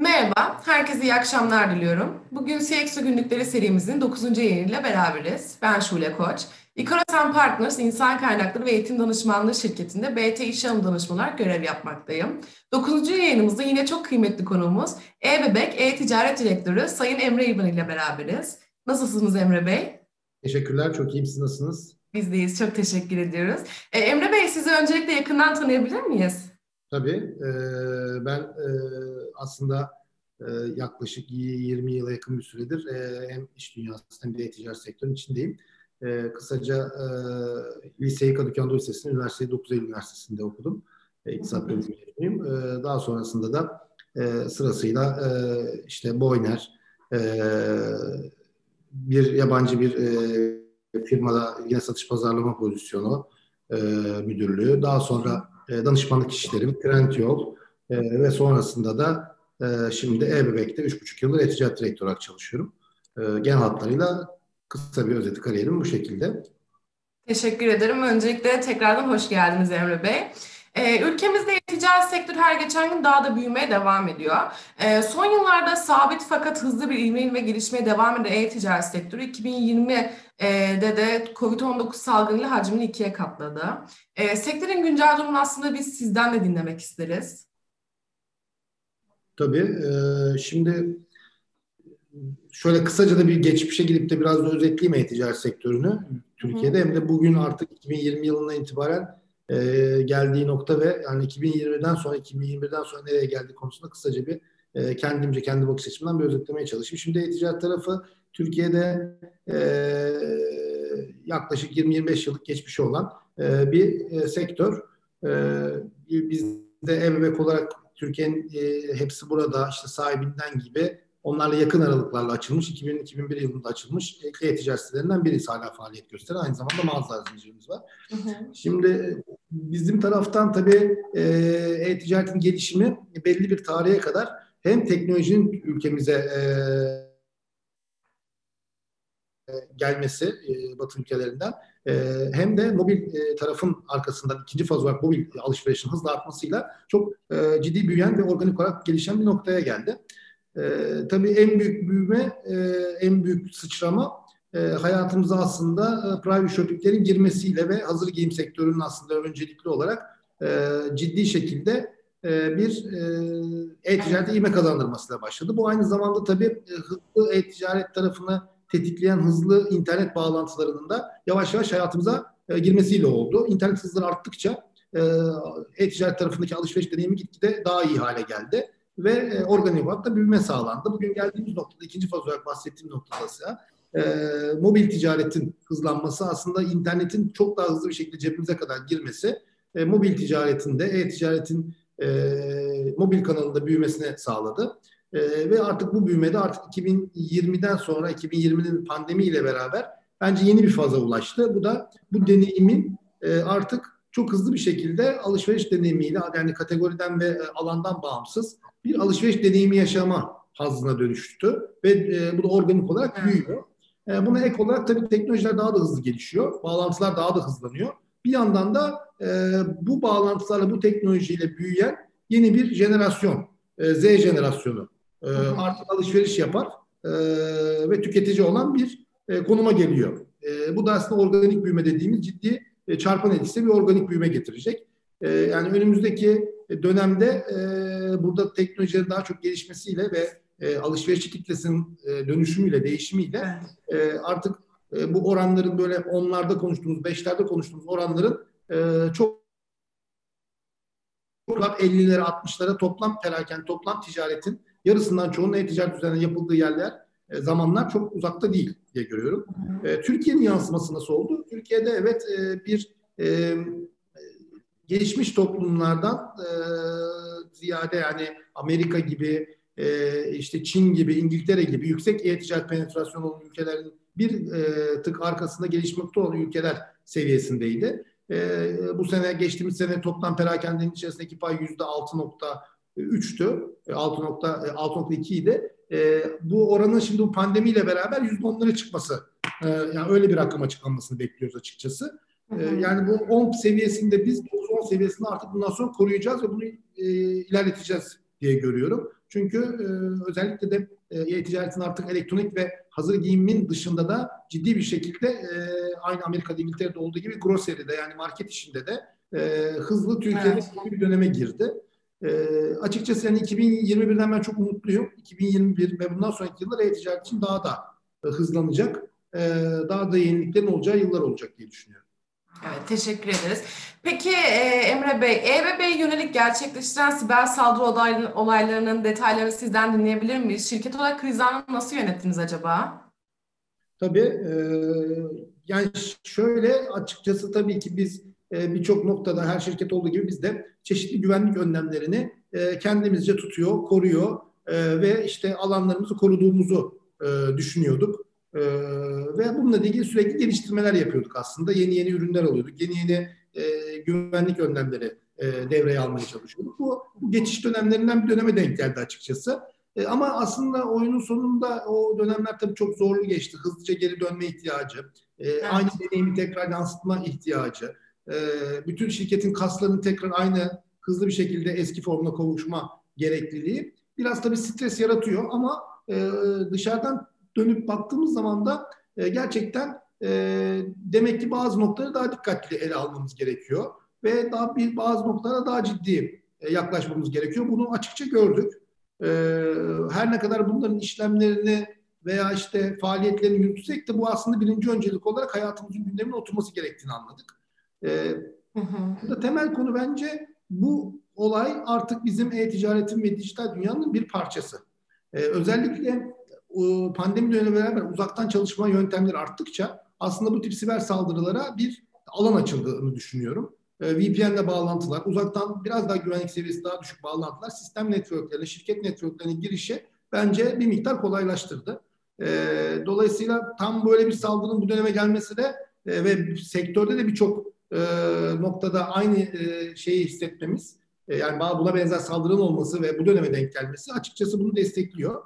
Merhaba, herkese iyi akşamlar diliyorum. Bugün CXO Günlükleri serimizin 9. yayınıyla beraberiz. Ben Şule Koç. Icarasan Partners İnsan Kaynakları ve Eğitim Danışmanlığı şirketinde BT İş Alım Danışmanı görev yapmaktayım. 9. yayınımızda yine çok kıymetli konuğumuz E-Bebek E-Ticaret Direktörü Sayın Emre İvan ile beraberiz. Nasılsınız Emre Bey? Teşekkürler, çok iyiyim. Siz nasılsınız? Biz deyiz, çok teşekkür ediyoruz. Ee, Emre Bey sizi öncelikle yakından tanıyabilir miyiz? Tabii. E, ben e, aslında e, yaklaşık 20 yıla yakın bir süredir e, hem iş dünyası hem de e-ticaret sektörünün içindeyim. E, kısaca e, liseyi Kadıköy Anadolu Lisesi'nde, üniversiteyi 9 Eylül Üniversitesi'nde okudum. E, İktisat bölümü mezunuyum. E, daha sonrasında da e, sırasıyla e, işte Boyner, e, bir yabancı bir e, firmada yine satış pazarlama pozisyonu e, müdürlüğü. Daha sonra e, danışmanlık işlerim, Trendyol e, ve sonrasında da e, şimdi E-Bebek'te 3,5 yıldır e-ticaret direktörü olarak çalışıyorum. E, genel hatlarıyla kısa bir özeti kariyerim bu şekilde. Teşekkür ederim. Öncelikle tekrardan hoş geldiniz Emre Bey. Ee, ülkemizde ticaret sektörü her geçen gün daha da büyümeye devam ediyor. Ee, son yıllarda sabit fakat hızlı bir ivmeyle ve gelişmeye devam eden e-ticaret sektörü 2020'de de COVID-19 salgınıyla hacmini ikiye katladı. Ee, sektörün güncel durumunu aslında biz sizden de dinlemek isteriz. Tabii. E, şimdi şöyle kısaca da bir geçmişe gidip de biraz da özetleyeyim e-ticaret sektörünü Türkiye'de. Hı. Hem de bugün artık 2020 yılından itibaren e, geldiği nokta ve yani 2020'den sonra 2021'den sonra nereye geldiği konusunda kısaca bir e, kendimce kendi bakış açımdan bir özetlemeye çalışayım. Şimdi e-ticaret tarafı Türkiye'de e, yaklaşık 20-25 yıllık geçmişi olan e, bir e, sektör. E, biz de ev olarak Türkiye'nin e, hepsi burada işte sahibinden gibi Onlarla yakın aralıklarla açılmış. 2000-2001 yılında açılmış e-ticaret sitelerinden birisi hala faaliyet gösteren. Aynı zamanda mağaza zincirimiz var. Hı hı. Şimdi bizim taraftan tabii e, e-ticaretin gelişimi belli bir tarihe kadar hem teknolojinin ülkemize e, gelmesi e, Batı ülkelerinden e, hem de mobil e, tarafın arkasından ikinci faz olarak mobil alışverişin hızla artmasıyla çok e, ciddi büyüyen ve organik olarak gelişen bir noktaya geldi. E, tabii en büyük büyüme, e, en büyük sıçrama e, hayatımıza aslında e, private shoppinglerin girmesiyle ve hazır giyim sektörünün aslında öncelikli olarak e, ciddi şekilde e, bir e, e-ticarete ivme kazandırmasıyla başladı. Bu aynı zamanda tabii e, hızlı e-ticaret tarafını tetikleyen hızlı internet bağlantılarının da yavaş yavaş hayatımıza e, girmesiyle oldu. İnternet hızları arttıkça e, e-ticaret tarafındaki alışveriş deneyimi gitgide daha iyi hale geldi ve e, da büyüme sağlandı. Bugün geldiğimiz noktada ikinci faz olarak bahsettiğim noktada ise e, mobil ticaretin hızlanması aslında internetin çok daha hızlı bir şekilde cebimize kadar girmesi e, mobil ticaretinde, e-ticaretin e, mobil kanalında büyümesine sağladı. E, ve artık bu büyümede artık 2020'den sonra 2020'nin pandemiyle beraber bence yeni bir faza ulaştı. Bu da bu deneyimin e, artık çok hızlı bir şekilde alışveriş deneyimiyle yani kategoriden ve e, alandan bağımsız bir alışveriş deneyimi yaşama hazına dönüştü ve e, bu da organik olarak büyüyor. E, buna ek olarak tabii teknolojiler daha da hızlı gelişiyor. Bağlantılar daha da hızlanıyor. Bir yandan da e, bu bağlantılarla, bu teknolojiyle büyüyen yeni bir jenerasyon, e, Z jenerasyonu e, artık alışveriş yapar e, ve tüketici olan bir e, konuma geliyor. E, bu da aslında organik büyüme dediğimiz ciddi e, çarpan etkisi bir organik büyüme getirecek. E, yani önümüzdeki dönemde e, burada teknolojilerin daha çok gelişmesiyle ve e, alışveriş kitlesinin e, dönüşümüyle, değişimiyle e, artık e, bu oranların böyle onlarda konuştuğumuz, beşlerde konuştuğumuz oranların e, çok çok 50'lere 60'lara toplam perakende, toplam ticaretin yarısından çoğunun e-ticaret üzerinden yapıldığı yerler, zamanlar çok uzakta değil diye görüyorum. E, Türkiye'nin yansıması nasıl oldu? Türkiye'de evet e, bir e, gelişmiş toplumlardan e, ziyade yani Amerika gibi e, işte Çin gibi İngiltere gibi yüksek e-ticaret penetrasyonu olan ülkelerin bir e, tık arkasında gelişmekte olan ülkeler seviyesindeydi. E, bu sene geçtiğimiz sene toplam perakendenin içerisindeki pay yüzde 6.3'tü. 6.2 idi. E, bu oranın şimdi bu pandemiyle beraber yüzde onlara çıkması e, yani öyle bir rakam açıklanmasını bekliyoruz açıkçası. E, yani bu 10 seviyesinde biz 9-10 seviyesinde artık bundan sonra koruyacağız ve bunu e, ilerleteceğiz diye görüyorum. Çünkü e, özellikle de e, e-ticaretin artık elektronik ve hazır giyimin dışında da ciddi bir şekilde e, aynı Amerika'da İngiltere'de olduğu gibi grocery'de yani market işinde de e, hızlı Türkiye'de evet. bir döneme girdi. E, açıkçası yani 2021'den ben çok umutluyum. 2021 ve bundan sonraki yıllar e-ticaret için daha da e, hızlanacak. E, daha da yeniliklerin olacağı yıllar olacak diye düşünüyorum. Evet, teşekkür ederiz. Peki e, Emre Bey, EBB'ye yönelik gerçekleştiren siber saldırı olaylarının detaylarını sizden dinleyebilir miyiz? Şirket olarak kriz anını nasıl yönettiniz acaba? Tabii, e, yani şöyle açıkçası tabii ki biz e, birçok noktada her şirket olduğu gibi biz de çeşitli güvenlik önlemlerini e, kendimizce tutuyor, koruyor e, ve işte alanlarımızı koruduğumuzu e, düşünüyorduk. Ve bununla ilgili sürekli geliştirmeler yapıyorduk aslında. Yeni yeni ürünler alıyorduk. Yeni yeni e, güvenlik önlemleri e, devreye almaya çalışıyorduk. Bu, bu geçiş dönemlerinden bir döneme denk geldi açıkçası. E, ama aslında oyunun sonunda o dönemler tabii çok zorlu geçti. Hızlıca geri dönme ihtiyacı, e, evet. aynı deneyimi tekrar yansıtma ihtiyacı, e, bütün şirketin kaslarını tekrar aynı hızlı bir şekilde eski formuna kavuşma gerekliliği biraz tabii stres yaratıyor ama e, dışarıdan dönüp baktığımız zaman da e, gerçekten e, demek ki bazı noktaları daha dikkatli ele almamız gerekiyor ve daha bir bazı noktalara daha ciddi yaklaşmamız gerekiyor. Bunu açıkça gördük. Her ne kadar bunların işlemlerini veya işte faaliyetlerini yürütsek de bu aslında birinci öncelik olarak hayatımızın gündemine oturması gerektiğini anladık. E, hı hı. temel konu bence bu olay artık bizim e-ticaretin ve dijital dünyanın bir parçası. Ee, özellikle pandemi dönemiyle beraber uzaktan çalışma yöntemleri arttıkça aslında bu tip siber saldırılara bir alan açıldığını düşünüyorum. Ee, VPN'le bağlantılar, uzaktan biraz daha güvenlik seviyesi daha düşük bağlantılar, sistem networklerine, şirket networklerine girişi bence bir miktar kolaylaştırdı. Dolayısıyla tam böyle bir saldırının bu döneme gelmesi de e, ve sektörde de birçok e, noktada aynı e, şeyi hissetmemiz, yani buna benzer saldırının olması ve bu döneme denk gelmesi açıkçası bunu destekliyor.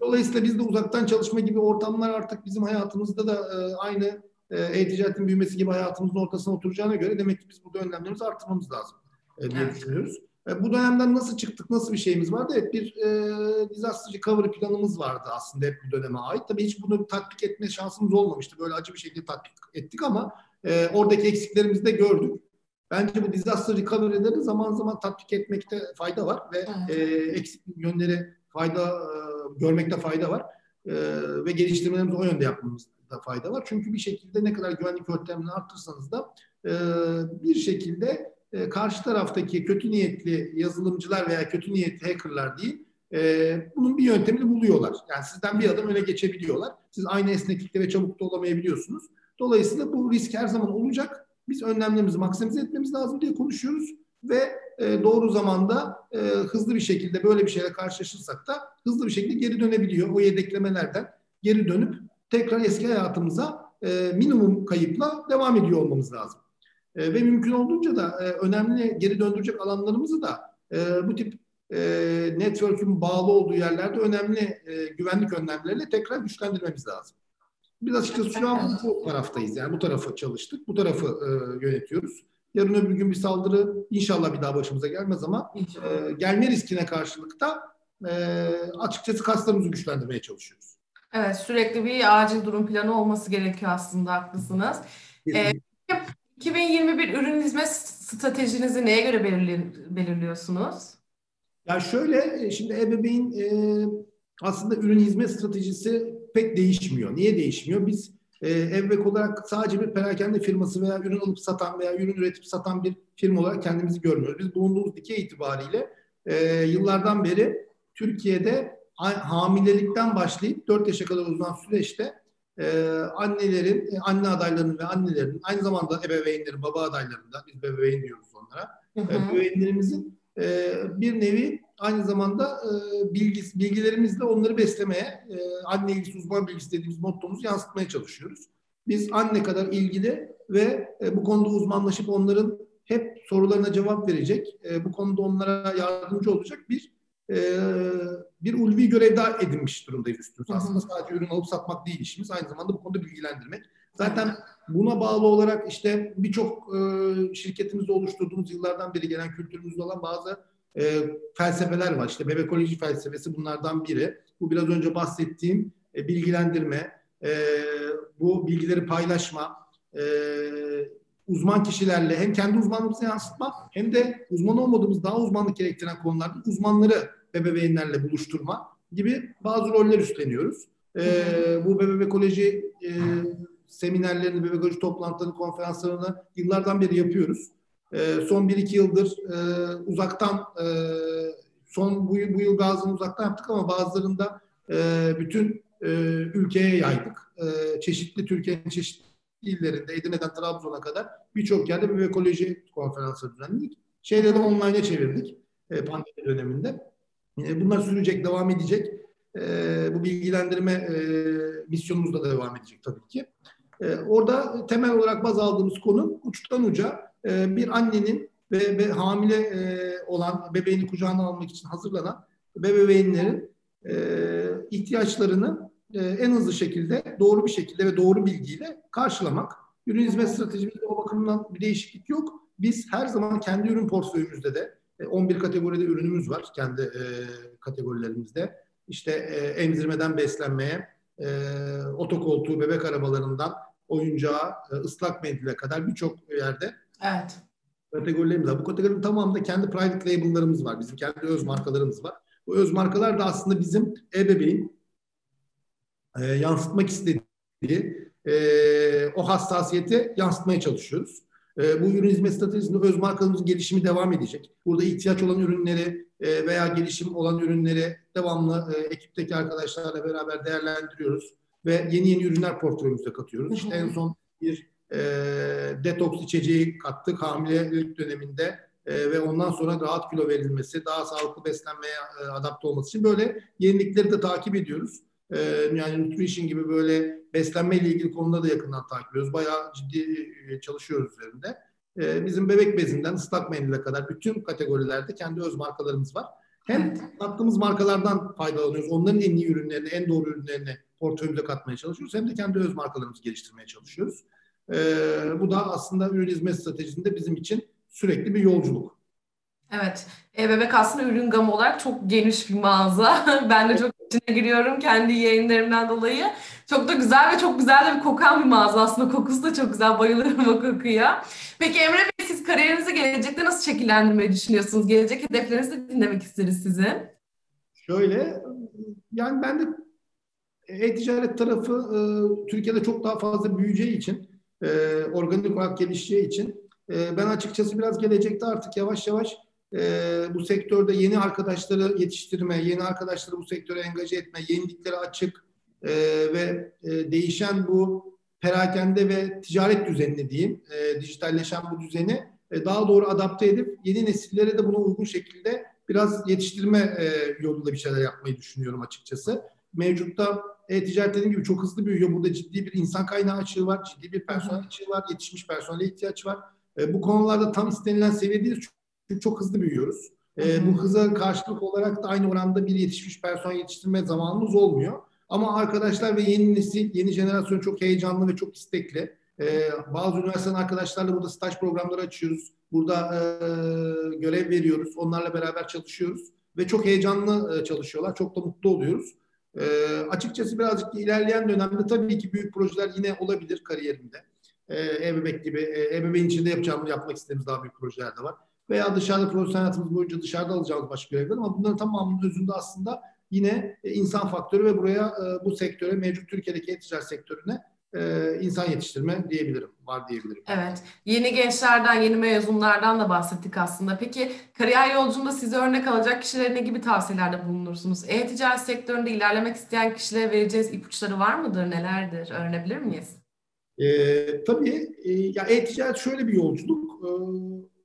Dolayısıyla biz de uzaktan çalışma gibi ortamlar artık bizim hayatımızda da e, aynı e, e-ticaretin büyümesi gibi hayatımızın ortasına oturacağına göre demek ki biz burada önlemlerimizi artırmamız lazım e, diye evet. düşünüyoruz. E, bu dönemden nasıl çıktık, nasıl bir şeyimiz vardı? Evet bir e, disaster recovery planımız vardı aslında hep bu döneme ait. Tabii hiç bunu tatbik etme şansımız olmamıştı. Böyle acı bir şekilde tatbik ettik ama e, oradaki eksiklerimizi de gördük. Bence bu disaster recovery'leri zaman zaman tatbik etmekte fayda var ve evet. e, eksik yönleri fayda e, görmekte fayda var. E, ve geliştirmelerimizi o yönde yapmamızda fayda var. Çünkü bir şekilde ne kadar güvenlik önlemini arttırsanız da e, bir şekilde e, karşı taraftaki kötü niyetli yazılımcılar veya kötü niyetli hackerlar değil, e, bunun bir yöntemini buluyorlar. Yani sizden bir adım öne geçebiliyorlar. Siz aynı esneklikte ve çabukta olamayabiliyorsunuz. Dolayısıyla bu risk her zaman olacak. Biz önlemlerimizi maksimize etmemiz lazım diye konuşuyoruz ve e, doğru zamanda e, hızlı bir şekilde böyle bir şeyle karşılaşırsak da hızlı bir şekilde geri dönebiliyor. O yedeklemelerden geri dönüp tekrar eski hayatımıza e, minimum kayıpla devam ediyor olmamız lazım. E, ve mümkün olduğunca da e, önemli geri döndürecek alanlarımızı da e, bu tip e, network'ün bağlı olduğu yerlerde önemli e, güvenlik önlemleriyle tekrar güçlendirmemiz lazım. Biz açıkçası şu an bu taraftayız. Yani bu tarafı çalıştık. Bu tarafı e, yönetiyoruz. Yarın öbür gün bir saldırı inşallah bir daha başımıza gelmez ama e, gelme riskine karşılık da e, açıkçası kaslarımızı güçlendirmeye çalışıyoruz. Evet sürekli bir acil durum planı olması gerekiyor aslında haklısınız. E, 2021 ürün hizmet stratejinizi neye göre belirliyorsunuz? Ya şöyle e, şimdi ebeveyn e, aslında ürün hizmet stratejisi pek değişmiyor. Niye değişmiyor? Biz e, Evvek olarak sadece bir perakende firması veya ürün alıp satan veya ürün üretip satan bir firma olarak kendimizi görmüyoruz. Biz bulunduğumuz dikey itibariyle e, yıllardan beri Türkiye'de hamilelikten başlayıp 4 yaşa kadar uzanan süreçte e, annelerin, e, anne adaylarının ve annelerin aynı zamanda ebeveynlerin, baba adaylarında biz ebeveyn diyoruz onlara. Hı hı. Ebeveynlerimizin e, bir nevi aynı zamanda e, bilgi, bilgilerimizle onları beslemeye, e, anne ilgisi uzman bilgisi dediğimiz mottomuzu yansıtmaya çalışıyoruz. Biz anne kadar ilgili ve e, bu konuda uzmanlaşıp onların hep sorularına cevap verecek, e, bu konuda onlara yardımcı olacak bir e, bir ulvi görev daha edinmiş durumdayız üstümüz. Aslında sadece ürün alıp satmak değil işimiz, aynı zamanda bu konuda bilgilendirmek. Zaten buna bağlı olarak işte birçok e, şirketimizde oluşturduğumuz yıllardan beri gelen kültürümüzde olan bazı e, felsefeler var. İşte bebekoloji felsefesi bunlardan biri. Bu biraz önce bahsettiğim e, bilgilendirme, e, bu bilgileri paylaşma, e, uzman kişilerle hem kendi uzmanlığımızı yansıtma hem de uzman olmadığımız daha uzmanlık gerektiren konularda uzmanları bebeğinlerle buluşturma gibi bazı roller üstleniyoruz. E, bu bebekoloji e, seminerlerini, bebekoloji toplantılarını, konferanslarını yıllardan beri yapıyoruz. E, son 1-2 yıldır e, uzaktan e, son bu, bu yıl bazılarını uzaktan yaptık ama bazılarında e, bütün e, ülkeye yaydık. E, çeşitli Türkiye'nin çeşitli illerinde Edirne'den Trabzon'a kadar birçok yerde bir ekoloji konferansı düzenledik. Şeyleri de online'e çevirdik e, pandemi döneminde. E, bunlar sürecek, devam edecek. E, bu bilgilendirme e, misyonumuz da devam edecek tabii ki. E, orada temel olarak baz aldığımız konu uçtan uca e, bir annenin ve, ve hamile e, olan bebeğini kucağına almak için hazırlanan bebeğinlerin e, ihtiyaçlarını en hızlı şekilde, doğru bir şekilde ve doğru bilgiyle karşılamak. Ürün hizmet stratejimizde o bakımdan bir değişiklik yok. Biz her zaman kendi ürün portföyümüzde de 11 kategoride ürünümüz var kendi e, kategorilerimizde. İşte e, emzirmeden beslenmeye, e, otokoltuğu, bebek arabalarından oyuncağa, e, ıslak mendile kadar birçok yerde evet. kategorilerimiz var. Bu kategorinin tamamında kendi private label'larımız var. Bizim kendi öz markalarımız var. Bu öz markalar da aslında bizim ebeveyn e, yansıtmak istediği e, o hassasiyeti yansıtmaya çalışıyoruz. E, bu ürün hizmet stratejisinde öz markalarımızın gelişimi devam edecek. Burada ihtiyaç olan ürünleri e, veya gelişim olan ürünleri devamlı e, ekipteki arkadaşlarla beraber değerlendiriyoruz ve yeni yeni ürünler portföyümüze katıyoruz. İşte en son bir e, detoks içeceği kattık hamilelik döneminde e, ve ondan sonra rahat kilo verilmesi, daha sağlıklı beslenmeye e, adapte olması için böyle yenilikleri de takip ediyoruz. E, yani nutrition gibi böyle beslenme ile ilgili konuları da yakından takip ediyoruz. Bayağı ciddi e, çalışıyoruz üzerinde. E, bizim bebek bezinden ıslak mendile kadar bütün kategorilerde kendi öz markalarımız var. Hem sattığımız markalardan faydalanıyoruz. Onların en iyi ürünlerini, en doğru ürünlerini portföyümüze katmaya çalışıyoruz. Hem de kendi öz markalarımızı geliştirmeye çalışıyoruz. E, bu da aslında ürün hizmet stratejisinde bizim için sürekli bir yolculuk. Evet. E-Bebek aslında ürün gamı olarak çok geniş bir mağaza. ben de çok içine giriyorum kendi yayınlarımdan dolayı. Çok da güzel ve çok güzel de bir kokan bir mağaza aslında. Kokusu da çok güzel. Bayılıyorum o kokuya. Peki Emre Bey siz kariyerinizi gelecekte nasıl şekillendirmeyi düşünüyorsunuz? Gelecek hedeflerinizi de dinlemek isteriz sizin. Şöyle yani ben de e-ticaret tarafı e, Türkiye'de çok daha fazla büyüyeceği için e, organik olarak gelişeceği için e, ben açıkçası biraz gelecekte artık yavaş yavaş e, bu sektörde yeni arkadaşları yetiştirme, yeni arkadaşları bu sektöre engaje etme, yeniliklere açık e, ve e, değişen bu perakende ve ticaret düzenini diyeyim, e, dijitalleşen bu düzeni e, daha doğru adapte edip yeni nesillere de buna uygun şekilde biraz yetiştirme e, yolunda bir şeyler yapmayı düşünüyorum açıkçası. Mevcutta e-ticaret dediğim gibi çok hızlı büyüyor. Burada ciddi bir insan kaynağı açığı var, ciddi bir personel açığı var, yetişmiş personele ihtiyaç var. E, bu konularda tam istenilen seviyedeyiz çünkü çok hızlı büyüyoruz. E, bu hıza karşılık olarak da aynı oranda bir yetişmiş personel yetiştirme zamanımız olmuyor. Ama arkadaşlar ve yeni nesil, yeni jenerasyon çok heyecanlı ve çok istekli. Ee, bazı üniversiteden arkadaşlarla burada staj programları açıyoruz. Burada e, görev veriyoruz. Onlarla beraber çalışıyoruz. Ve çok heyecanlı e, çalışıyorlar. Çok da mutlu oluyoruz. E, açıkçası birazcık ilerleyen dönemde tabii ki büyük projeler yine olabilir kariyerimde. E, e-bebek gibi, e, ebeveyn içinde yapacağımız, yapmak istediğimiz daha büyük projeler de var. Veya dışarıda profesyonel hayatımız boyunca dışarıda alacağımız başka görevler ama bunların tamamının özünde aslında yine e, insan faktörü ve buraya e, bu sektöre, mevcut Türkiye'deki e-ticaret sektörüne e, insan yetiştirme diyebilirim, var diyebilirim. Evet, yeni gençlerden, yeni mezunlardan da bahsettik aslında. Peki kariyer yolculuğunda size örnek alacak kişilere ne gibi tavsiyelerde bulunursunuz? E-ticaret sektöründe ilerlemek isteyen kişilere vereceğiniz ipuçları var mıdır, nelerdir? Öğrenebilir miyiz? E, tabii, e, ya e-ticaret şöyle bir yolculuk.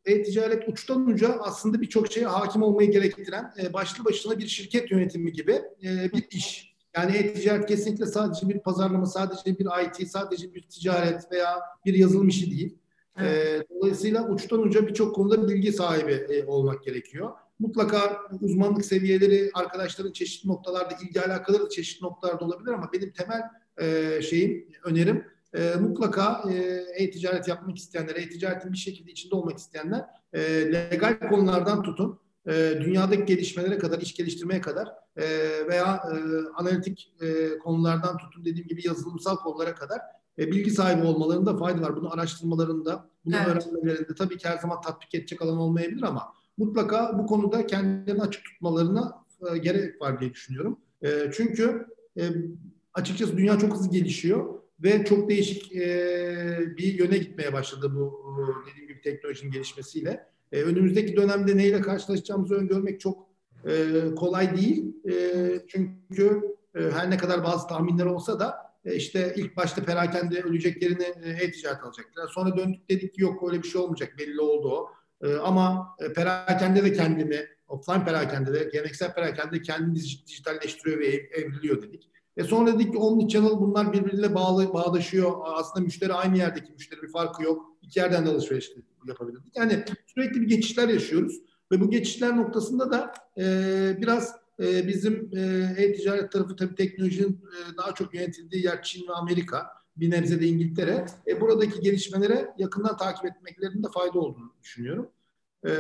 E, e-ticaret uçtan uca aslında birçok şeye hakim olmayı gerektiren e, başlı başına bir şirket yönetimi gibi e, bir iş. Yani e-ticaret kesinlikle sadece bir pazarlama, sadece bir IT, sadece bir ticaret veya bir yazılım işi değil. Evet. E, dolayısıyla uçtan uca birçok konuda bilgi sahibi e, olmak gerekiyor. Mutlaka uzmanlık seviyeleri arkadaşların çeşitli noktalarda ilgi alakaları da çeşitli noktalarda olabilir ama benim temel e, şeyim, önerim e, mutlaka e, e-ticaret yapmak isteyenler, e-ticaretin bir şekilde içinde olmak isteyenler e, legal konulardan tutun e, dünyadaki gelişmelere kadar, iş geliştirmeye kadar e, veya e, analitik e, konulardan tutun dediğim gibi yazılımsal konulara kadar e, bilgi sahibi olmalarında fayda var. Bunu araştırmalarında, bunu evet. öğrenmelerinde tabii ki her zaman tatbik edecek alan olmayabilir ama mutlaka bu konuda kendilerini açık tutmalarına e, gerek var diye düşünüyorum. E, çünkü e, açıkçası dünya çok hızlı gelişiyor ve çok değişik e, bir yöne gitmeye başladı bu dediğim gibi teknolojinin gelişmesiyle. E, önümüzdeki dönemde neyle karşılaşacağımızı öngörmek çok e, kolay değil. E, çünkü e, her ne kadar bazı tahminler olsa da e, işte ilk başta perakende öleceklerini e, e-ticaret alacaklar. Sonra döndük dedik ki yok öyle bir şey olmayacak belli oldu o. E, ama e, perakende de kendini offline perakende de geleneksel perakende kendini dijitalleştiriyor ve evriliyor dedik. E sonra dedik ki omnichannel bunlar birbiriyle bağlı, bağdaşıyor. Aslında müşteri aynı yerdeki müşteri bir farkı yok. İki yerden de alışveriş yapabilirdik. Yani sürekli bir geçişler yaşıyoruz. Ve bu geçişler noktasında da e, biraz e, bizim e-ticaret tarafı tabii teknolojinin e, daha çok yönetildiği yer Çin ve Amerika. Bir nebze de İngiltere. E, buradaki gelişmelere yakından takip etmeklerinde fayda olduğunu düşünüyorum. E,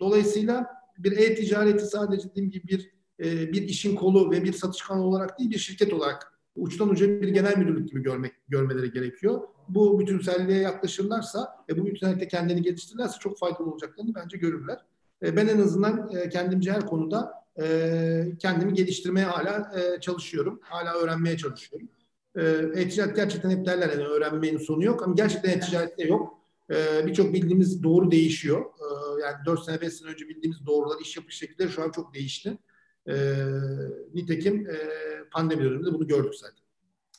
dolayısıyla bir e-ticareti sadece dediğim gibi bir e, bir işin kolu ve bir satış kanalı olarak değil bir şirket olarak uçtan uca bir genel müdürlük gibi görmek görmeleri gerekiyor. Bu bütünselliğe yaklaşırlarsa ve bu bütünsellikte kendini geliştirirlerse çok faydalı olacaklarını bence görürler. E, ben en azından e, kendimce her konuda e, kendimi geliştirmeye hala e, çalışıyorum. Hala öğrenmeye çalışıyorum. E, e-ticaret gerçekten hep derler yani öğrenmenin sonu yok ama gerçekten e-ticarette yok. E, Birçok bildiğimiz doğru değişiyor. E, yani 4 sene 5 sene önce bildiğimiz doğrular, iş yapış şekilleri şu an çok değişti. E, nitekim e, pandemi döneminde bunu gördük zaten.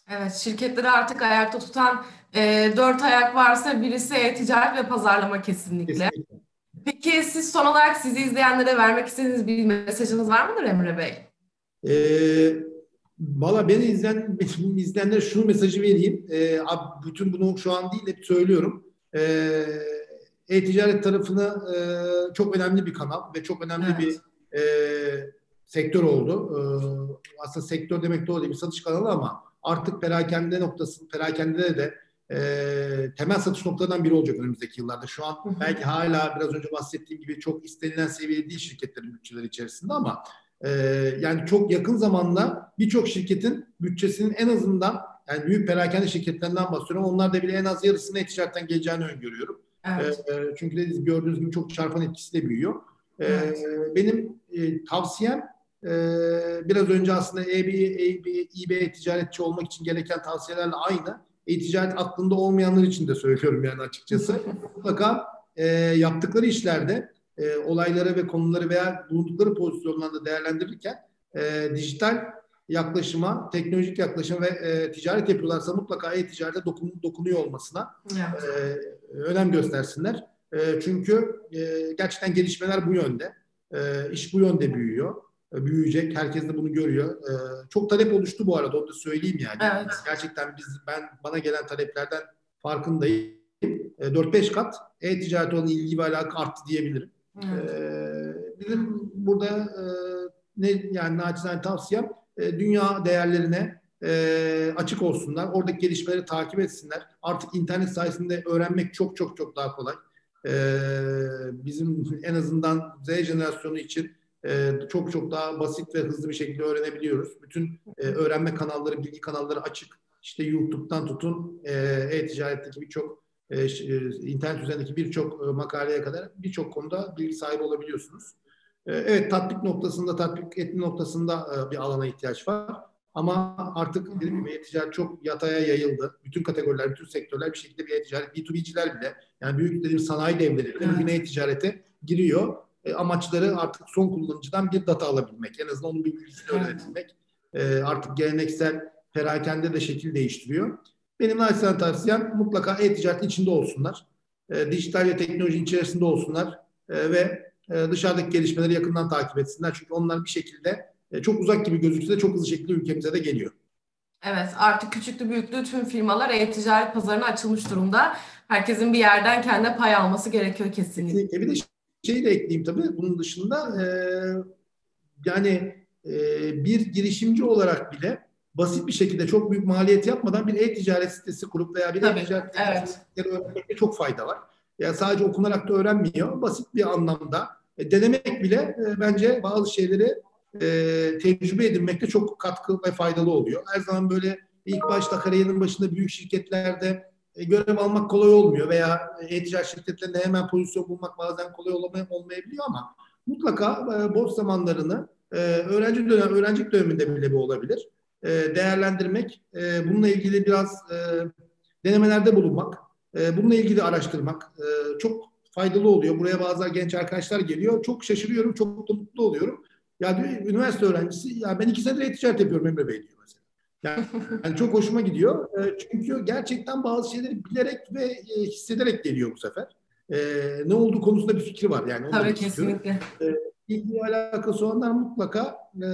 Evet, şirketleri artık ayakta tutan e, dört ayak varsa birisi e-ticaret ve pazarlama kesinlikle. kesinlikle. Peki siz son olarak sizi izleyenlere vermek istediğiniz bir mesajınız var mıdır Emre Bey? Ee, Valla beni izleyen, benim izleyenlere şu mesajı vereyim. Ee, abi bütün bunu şu an değil hep söylüyorum. Ee, e-ticaret tarafını e, çok önemli bir kanal ve çok önemli evet. bir e, sektör oldu. Ee, aslında sektör demek doğru değil bir satış kanalı ama artık perakende noktası, perakende de e, temel satış noktalarından biri olacak önümüzdeki yıllarda. Şu an belki hala biraz önce bahsettiğim gibi çok istenilen seviyede değil şirketlerin bütçeleri içerisinde ama e, yani çok yakın zamanda birçok şirketin bütçesinin en azından yani büyük perakende şirketlerinden bahsediyorum. Onlar da bile en az yarısını e-ticaretten geleceğini öngörüyorum. Evet. E, e, çünkü dediğiniz gördüğünüz gibi çok çarpan etkisi de büyüyor. E, evet. Benim e, tavsiyem ee, biraz önce aslında EB, EB, eBay ticaretçi olmak için gereken tavsiyelerle aynı. E-ticaret aklında olmayanlar için de söylüyorum yani açıkçası. Mutlaka e, yaptıkları işlerde e, olayları ve konuları veya bulundukları pozisyonlarda değerlendirirken e, dijital yaklaşıma, teknolojik yaklaşım ve e, ticaret yapıyorlarsa mutlaka e-ticarete dokun, dokunuyor olmasına evet. e, önem göstersinler. E, çünkü e, gerçekten gelişmeler bu yönde. E, iş bu yönde büyüyor. E, büyüyecek. Herkes de bunu görüyor. E, çok talep oluştu bu arada onu da söyleyeyim yani. Evet. Gerçekten biz ben bana gelen taleplerden farkındayım. E, 4-5 kat e-ticaret olan ilgi ve alaka arttı diyebilirim. Evet. E, bizim burada e, ne yani naçizane tavsiyem e, dünya değerlerine e, açık olsunlar. Oradaki gelişmeleri takip etsinler. Artık internet sayesinde öğrenmek çok çok çok daha kolay. E, bizim en azından Z jenerasyonu için e, çok çok daha basit ve hızlı bir şekilde öğrenebiliyoruz. Bütün e, öğrenme kanalları, bilgi kanalları açık. İşte YouTube'dan tutun e, e-ticaretteki birçok e, e, internet üzerindeki birçok e, makaleye kadar birçok konuda bilgi sahibi olabiliyorsunuz. E, evet tatbik noktasında, tatbik etme noktasında e, bir alana ihtiyaç var. Ama artık dediğim gibi e-ticaret çok yataya yayıldı. Bütün kategoriler, bütün sektörler bir şekilde bir e-ticaret, B2B'ciler bile yani büyük dediğim sanayi devleri bile bugün e-ticarete giriyor e, amaçları artık son kullanıcıdan bir data alabilmek. En azından onun bir bilgisini öğrenebilmek. E, artık geleneksel perakende de şekil değiştiriyor. Benim naçizane tavsiyem mutlaka e-ticaret içinde olsunlar. E, dijital ve teknoloji içerisinde olsunlar. E, ve e, dışarıdaki gelişmeleri yakından takip etsinler. Çünkü onlar bir şekilde e, çok uzak gibi gözükse de çok hızlı şekilde ülkemize de geliyor. Evet artık küçüklü büyüklü tüm firmalar e-ticaret pazarına açılmış durumda. Herkesin bir yerden kendi pay alması gerekiyor kesinlikle. kesinlikle. Bir de şey de ekleyeyim tabii bunun dışında e, yani e, bir girişimci olarak bile basit bir şekilde çok büyük maliyet yapmadan bir e-ticaret sitesi kurup veya bir e-ticaret evet. öğrenmekte çok fayda var. Yani sadece okunarak da öğrenmiyor. Basit bir anlamda e, denemek bile e, bence bazı şeyleri e, tecrübe edinmekte çok katkı ve faydalı oluyor. Her zaman böyle ilk başta kariyerinin başında büyük şirketlerde görev almak kolay olmuyor veya e-ticaret şirketlerinde hemen pozisyon bulmak bazen kolay olmayabiliyor ama mutlaka e, boş zamanlarını e, öğrenci dönem, öğrencilik döneminde bile bu olabilir. E, değerlendirmek, e, bununla ilgili biraz e, denemelerde bulunmak, e, bununla ilgili araştırmak e, çok faydalı oluyor. Buraya bazı genç arkadaşlar geliyor. Çok şaşırıyorum, çok mutlu oluyorum. Ya diyor, üniversite öğrencisi, ya ben iki senedir e-ticaret yapıyorum Emre Bey diyor mesela. Yani, yani çok hoşuma gidiyor. E, çünkü gerçekten bazı şeyleri bilerek ve e, hissederek geliyor bu sefer. E, ne olduğu konusunda bir fikri var. Yani Tabii kesinlikle. E, ilgi alakası olanlar mutlaka e,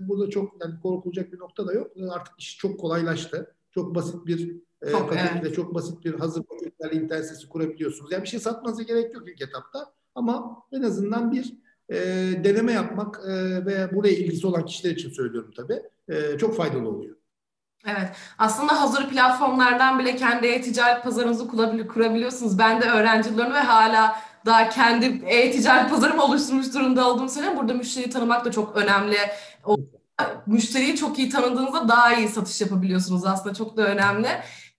burada çok yani korkulacak bir nokta da yok. Artık iş çok kolaylaştı. Çok basit bir e, çok, paketle, evet. çok basit bir hazır paketlerle internet sitesi kurabiliyorsunuz. Yani bir şey satmanıza gerek yok ilk etapta. Ama en azından bir e, deneme yapmak e, ve buraya ilgisi olan kişiler için söylüyorum tabii. E, çok faydalı oluyor. Evet. Aslında hazır platformlardan bile kendi e-ticaret pazarınızı kurabiliyorsunuz. Ben de öğrencilerim ve hala daha kendi e-ticaret pazarımı oluşturmuş durumda olduğumu söylüyorum. Burada müşteriyi tanımak da çok önemli. O, müşteriyi çok iyi tanıdığınızda daha iyi satış yapabiliyorsunuz aslında. Çok da önemli.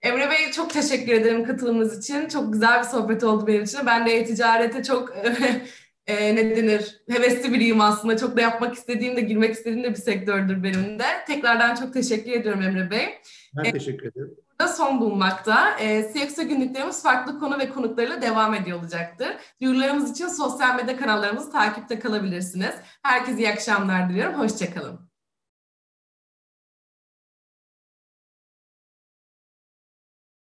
Emre Bey çok teşekkür ederim katılımınız için. Çok güzel bir sohbet oldu benim için. Ben de e-ticarete çok e, ne denir hevesli biriyim aslında. Çok da yapmak istediğim de girmek istediğim de bir sektördür benim de. Tekrardan çok teşekkür ediyorum Emre Bey. Ben e, teşekkür ederim. Burada son bulunmakta. E, CXO günlüklerimiz farklı konu ve konuklarıyla devam ediyor olacaktır. Duyurularımız için sosyal medya kanallarımızı takipte kalabilirsiniz. Herkese iyi akşamlar diliyorum. Hoşçakalın.